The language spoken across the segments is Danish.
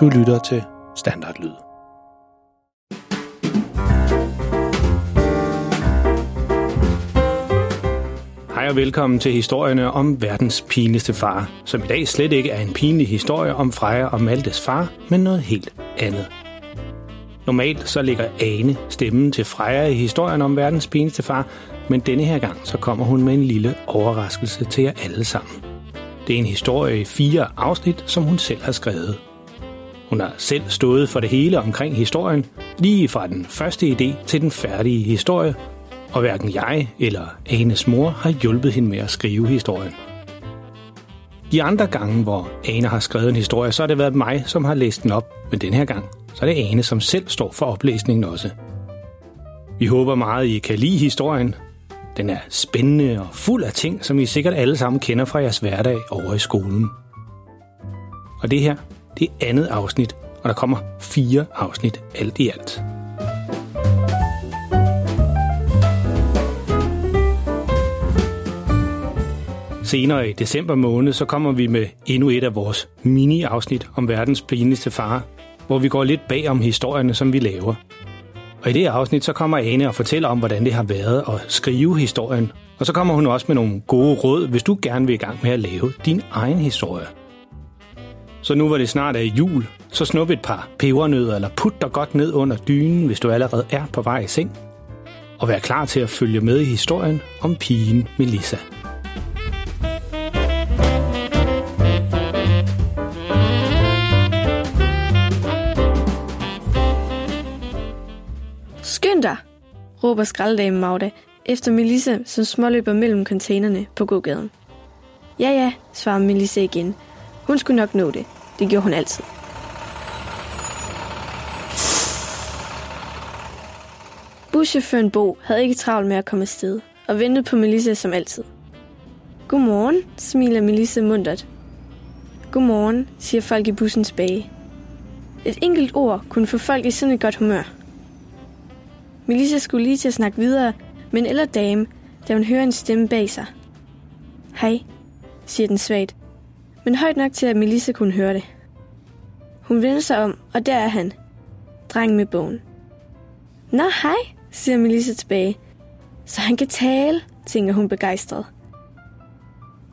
Du lytter til Standardlyd. Hej og velkommen til historierne om verdens pinligste far, som i dag slet ikke er en pinlig historie om Freja og Maltes far, men noget helt andet. Normalt så ligger Ane stemmen til Freja i historien om verdens pinligste far, men denne her gang så kommer hun med en lille overraskelse til jer alle sammen. Det er en historie i fire afsnit, som hun selv har skrevet. Hun har selv stået for det hele omkring historien, lige fra den første idé til den færdige historie, og hverken jeg eller Anes mor har hjulpet hende med at skrive historien. De andre gange, hvor Ane har skrevet en historie, så har det været mig, som har læst den op, men den her gang, så er det Ane, som selv står for oplæsningen også. Vi håber meget, I kan lide historien. Den er spændende og fuld af ting, som I sikkert alle sammen kender fra jeres hverdag over i skolen. Og det her, det andet afsnit, og der kommer fire afsnit alt i alt. Senere i december måned, så kommer vi med endnu et af vores mini-afsnit om verdens pinligste far, hvor vi går lidt bag om historierne, som vi laver. Og i det afsnit, så kommer Ane og fortæller om, hvordan det har været at skrive historien. Og så kommer hun også med nogle gode råd, hvis du gerne vil i gang med at lave din egen historie. Så nu hvor det snart er jul, så snup et par pebernødder eller put dig godt ned under dynen, hvis du allerede er på vej i seng. Og vær klar til at følge med i historien om pigen Melissa. Skynd dig, råber skralddamen Magda, efter Melissa, som småløber mellem containerne på gågaden. Ja, ja, svarer Melissa igen. Hun skulle nok nå det. Det gjorde hun altid. Buschaufføren Bo havde ikke travlt med at komme afsted, og ventede på Melissa som altid. Godmorgen, smiler Melissa mundret. Godmorgen, siger folk i bussen tilbage. Et enkelt ord kunne få folk i sådan et godt humør. Melissa skulle lige til at snakke videre med en ældre dame, da hun hører en stemme bag sig. Hej, siger den svagt, men højt nok til, at Melissa kunne høre det. Hun vender sig om, og der er han. Drengen med bogen. Nå, hej, siger Melissa tilbage. Så han kan tale, tænker hun begejstret.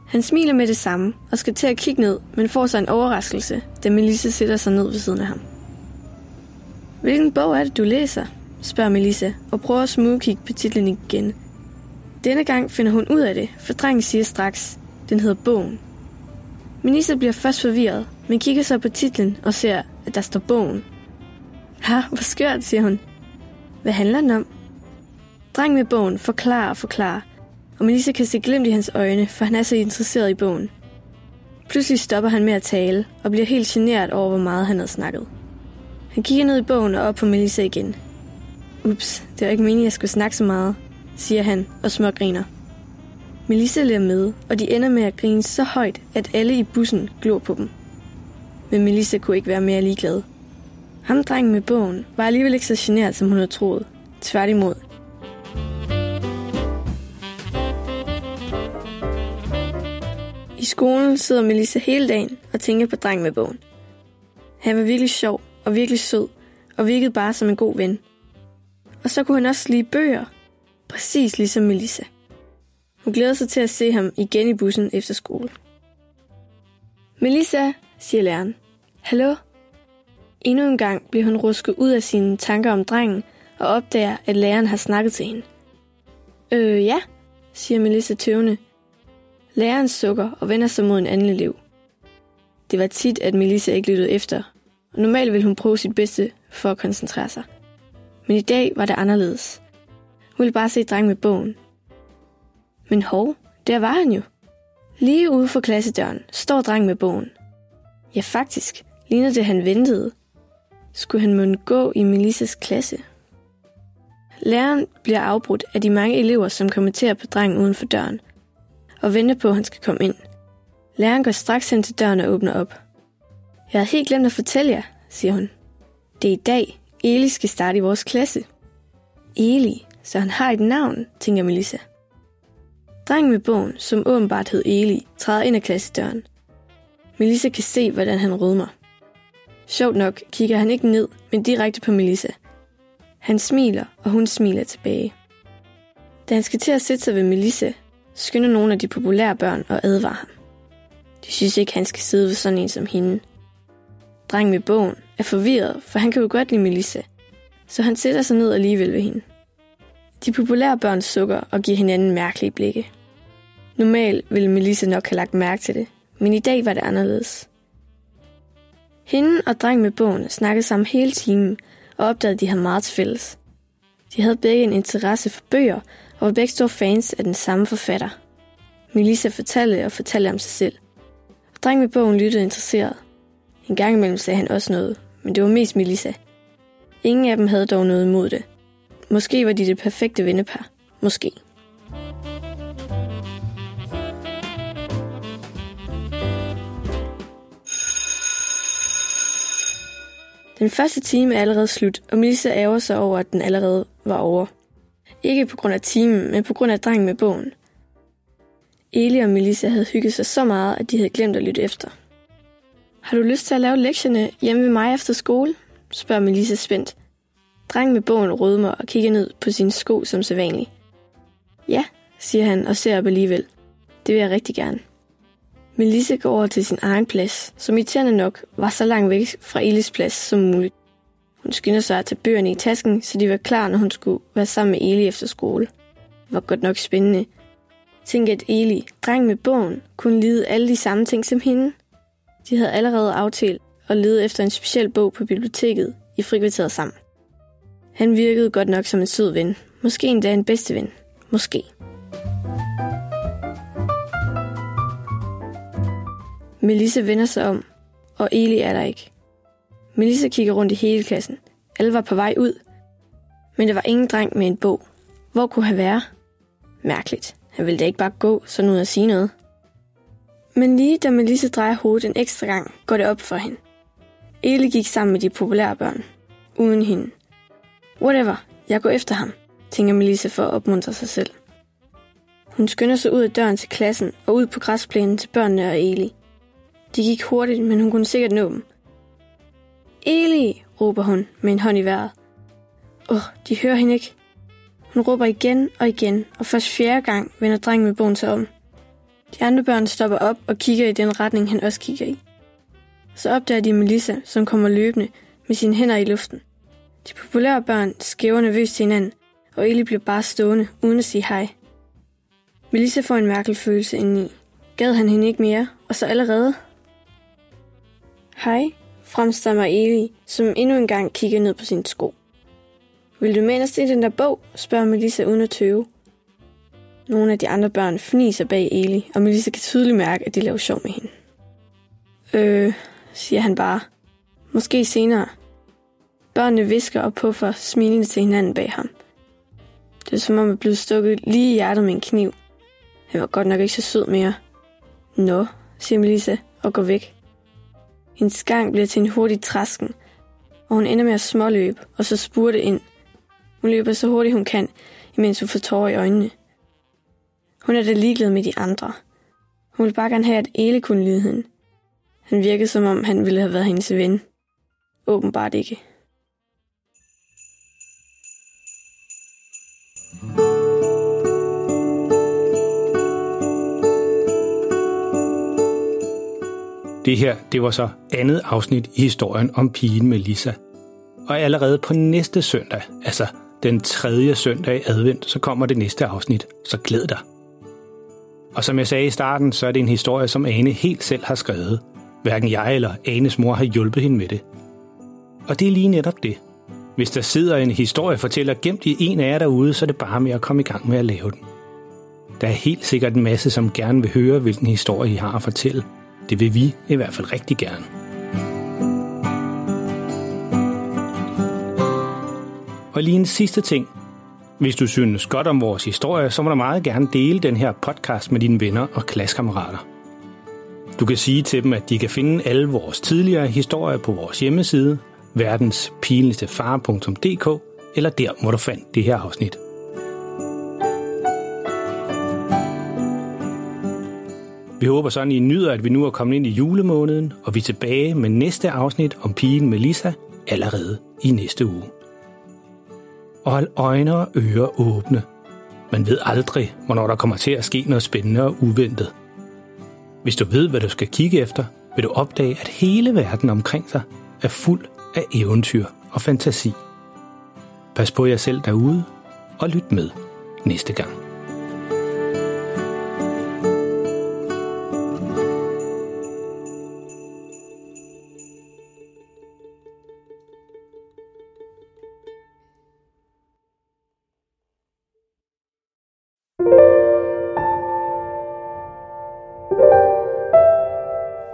Han smiler med det samme og skal til at kigge ned, men får sig en overraskelse, da Melissa sætter sig ned ved siden af ham. Hvilken bog er det, du læser? spørger Melissa og prøver at smugkigge på titlen igen. Denne gang finder hun ud af det, for drengen siger straks, den hedder Bogen. Melissa bliver først forvirret, men kigger så på titlen og ser, at der står Bogen. Ha, hvor skørt, siger hun. Hvad handler den om? Drengen med bogen forklarer og forklarer, og Melissa kan se glimt i hans øjne, for han er så interesseret i bogen. Pludselig stopper han med at tale og bliver helt generet over, hvor meget han havde snakket. Han kigger ned i bogen og op på Melissa igen. Ups, det var ikke meningen, at jeg skulle snakke så meget, siger han og smågriner. Melissa lærer med, og de ender med at grine så højt, at alle i bussen glor på dem. Men Melissa kunne ikke være mere ligeglad. Ham drengen med bogen var alligevel ikke så generet, som hun havde troet. Tværtimod. I skolen sidder Melissa hele dagen og tænker på drengen med bogen. Han var virkelig sjov og virkelig sød, og virkede bare som en god ven. Og så kunne han også lide bøger, præcis ligesom Melissa. Hun glæder sig til at se ham igen i bussen efter skole. Melissa, siger læreren. Hallo? Endnu en gang bliver hun rusket ud af sine tanker om drengen og opdager, at læreren har snakket til hende. Øh, ja, siger Melissa tøvende. Læreren sukker og vender sig mod en anden elev. Det var tit, at Melissa ikke lyttede efter, og normalt ville hun prøve sit bedste for at koncentrere sig. Men i dag var det anderledes. Hun ville bare se drengen med bogen. Men hov, der var han jo. Lige ude for klassedøren står drengen med bogen. Ja, faktisk ligner det, han ventede. Skulle han måtte gå i Melissas klasse? Læreren bliver afbrudt af de mange elever, som kommenterer på drengen uden for døren, og venter på, at han skal komme ind. Læreren går straks hen til døren og åbner op. Jeg havde helt glemt at fortælle jer, siger hun. Det er i dag, Eli skal starte i vores klasse. Eli, så han har et navn, tænker Melissa. Drengen med bogen, som åbenbart hed Eli, træder ind ad klassedøren. Melissa kan se, hvordan han rødmer. Sjovt nok kigger han ikke ned, men direkte på Melissa. Han smiler, og hun smiler tilbage. Da han skal til at sætte sig ved Melissa, skynder nogle af de populære børn og advarer ham. De synes ikke, han skal sidde ved sådan en som hende. Drengen med bogen er forvirret, for han kan jo godt lide Melissa, så han sætter sig ned alligevel ved hende. De populære børn sukker og giver hinanden mærkelige blikke. Normalt ville Melissa nok have lagt mærke til det, men i dag var det anderledes. Hende og dreng med bogen snakkede sammen hele timen og opdagede, at de havde meget til fælles. De havde begge en interesse for bøger og var begge store fans af den samme forfatter. Melissa fortalte og fortalte om sig selv. Og dreng med bogen lyttede interesseret. En gang imellem sagde han også noget, men det var mest Melissa. Ingen af dem havde dog noget imod det. Måske var de det perfekte vennepar. Måske. Den første time er allerede slut, og Melissa ærger sig over, at den allerede var over. Ikke på grund af timen, men på grund af drengen med bogen. Eli og Melissa havde hygget sig så meget, at de havde glemt at lytte efter. Har du lyst til at lave lektierne hjemme ved mig efter skole? spørger Melissa spændt. Drengen med bogen rødmer og kigger ned på sine sko som sædvanligt. Ja, siger han og ser op alligevel. Det vil jeg rigtig gerne. Melissa går over til sin egen plads, som irriterende nok var så langt væk fra Elis plads som muligt. Hun skynder sig at tage bøgerne i tasken, så de var klar, når hun skulle være sammen med Eli efter skole. Det var godt nok spændende. Tænk, at Eli, dreng med bogen, kunne lide alle de samme ting som hende. De havde allerede aftalt at lede efter en speciel bog på biblioteket i frikvarteret sammen. Han virkede godt nok som en sød ven. Måske endda en bedste ven. Måske. Melissa vender sig om, og Eli er der ikke. Melissa kigger rundt i hele klassen. Alle var på vej ud, men der var ingen dreng med en bog. Hvor kunne han være? Mærkeligt. Han ville da ikke bare gå sådan uden at sige noget. Men lige da Melissa drejer hovedet en ekstra gang, går det op for hende. Eli gik sammen med de populære børn. Uden hende. Whatever, jeg går efter ham, tænker Melissa for at opmuntre sig selv. Hun skynder sig ud af døren til klassen og ud på græsplænen til børnene og Eli. De gik hurtigt, men hun kunne sikkert nå dem. Eli, råber hun med en hånd i vejret. Åh, oh, de hører hende ikke. Hun råber igen og igen, og først fjerde gang vender drengen med bogen sig om. De andre børn stopper op og kigger i den retning, han også kigger i. Så opdager de Melissa, som kommer løbende med sine hænder i luften. De populære børn skæver nervøst til hinanden, og Eli bliver bare stående, uden at sige hej. Melissa får en mærkelig følelse indeni. Gad han hende ikke mere, og så allerede? Hej, fremstammer Eli, som endnu en gang kigger ned på sin sko. Vil du med se den der bog? spørger Melissa uden at tøve. Nogle af de andre børn fniser bag Eli, og Melissa kan tydeligt mærke, at de laver sjov med hende. Øh, siger han bare. Måske senere. Børnene visker og puffer smilende til hinanden bag ham. Det er som om at blive stukket lige i hjertet med en kniv. Han var godt nok ikke så sød mere. Nå, siger Melissa og går væk. Hendes gang bliver til en hurtig træsken, og hun ender med at småløbe og så spurte ind. Hun løber så hurtigt hun kan, imens hun får tårer i øjnene. Hun er da ligeglad med de andre. Hun ville bare gerne have, at Ele kunne lide hende. Han virkede som om, han ville have været hendes ven. Åbenbart ikke. Det her, det var så andet afsnit i historien om pigen Melissa. Og allerede på næste søndag, altså den tredje søndag i advent, så kommer det næste afsnit, så glæd dig. Og som jeg sagde i starten, så er det en historie, som Ane helt selv har skrevet. Hverken jeg eller Anes mor har hjulpet hende med det. Og det er lige netop det. Hvis der sidder en historiefortæller gemt i en af jer derude, så er det bare med at komme i gang med at lave den. Der er helt sikkert en masse, som gerne vil høre, hvilken historie I har at fortælle. Det vil vi i hvert fald rigtig gerne. Og lige en sidste ting. Hvis du synes godt om vores historie, så må du meget gerne dele den her podcast med dine venner og klassekammerater. Du kan sige til dem, at de kan finde alle vores tidligere historier på vores hjemmeside, verdenspinligstefar.dk, eller der, hvor du fandt det her afsnit. Vi håber sådan, I nyder, at vi nu er kommet ind i julemåneden, og vi er tilbage med næste afsnit om pigen Melissa allerede i næste uge. Og hold øjne og ører åbne. Man ved aldrig, hvornår der kommer til at ske noget spændende og uventet. Hvis du ved, hvad du skal kigge efter, vil du opdage, at hele verden omkring dig er fuld af eventyr og fantasi. Pas på jer selv derude, og lyt med næste gang.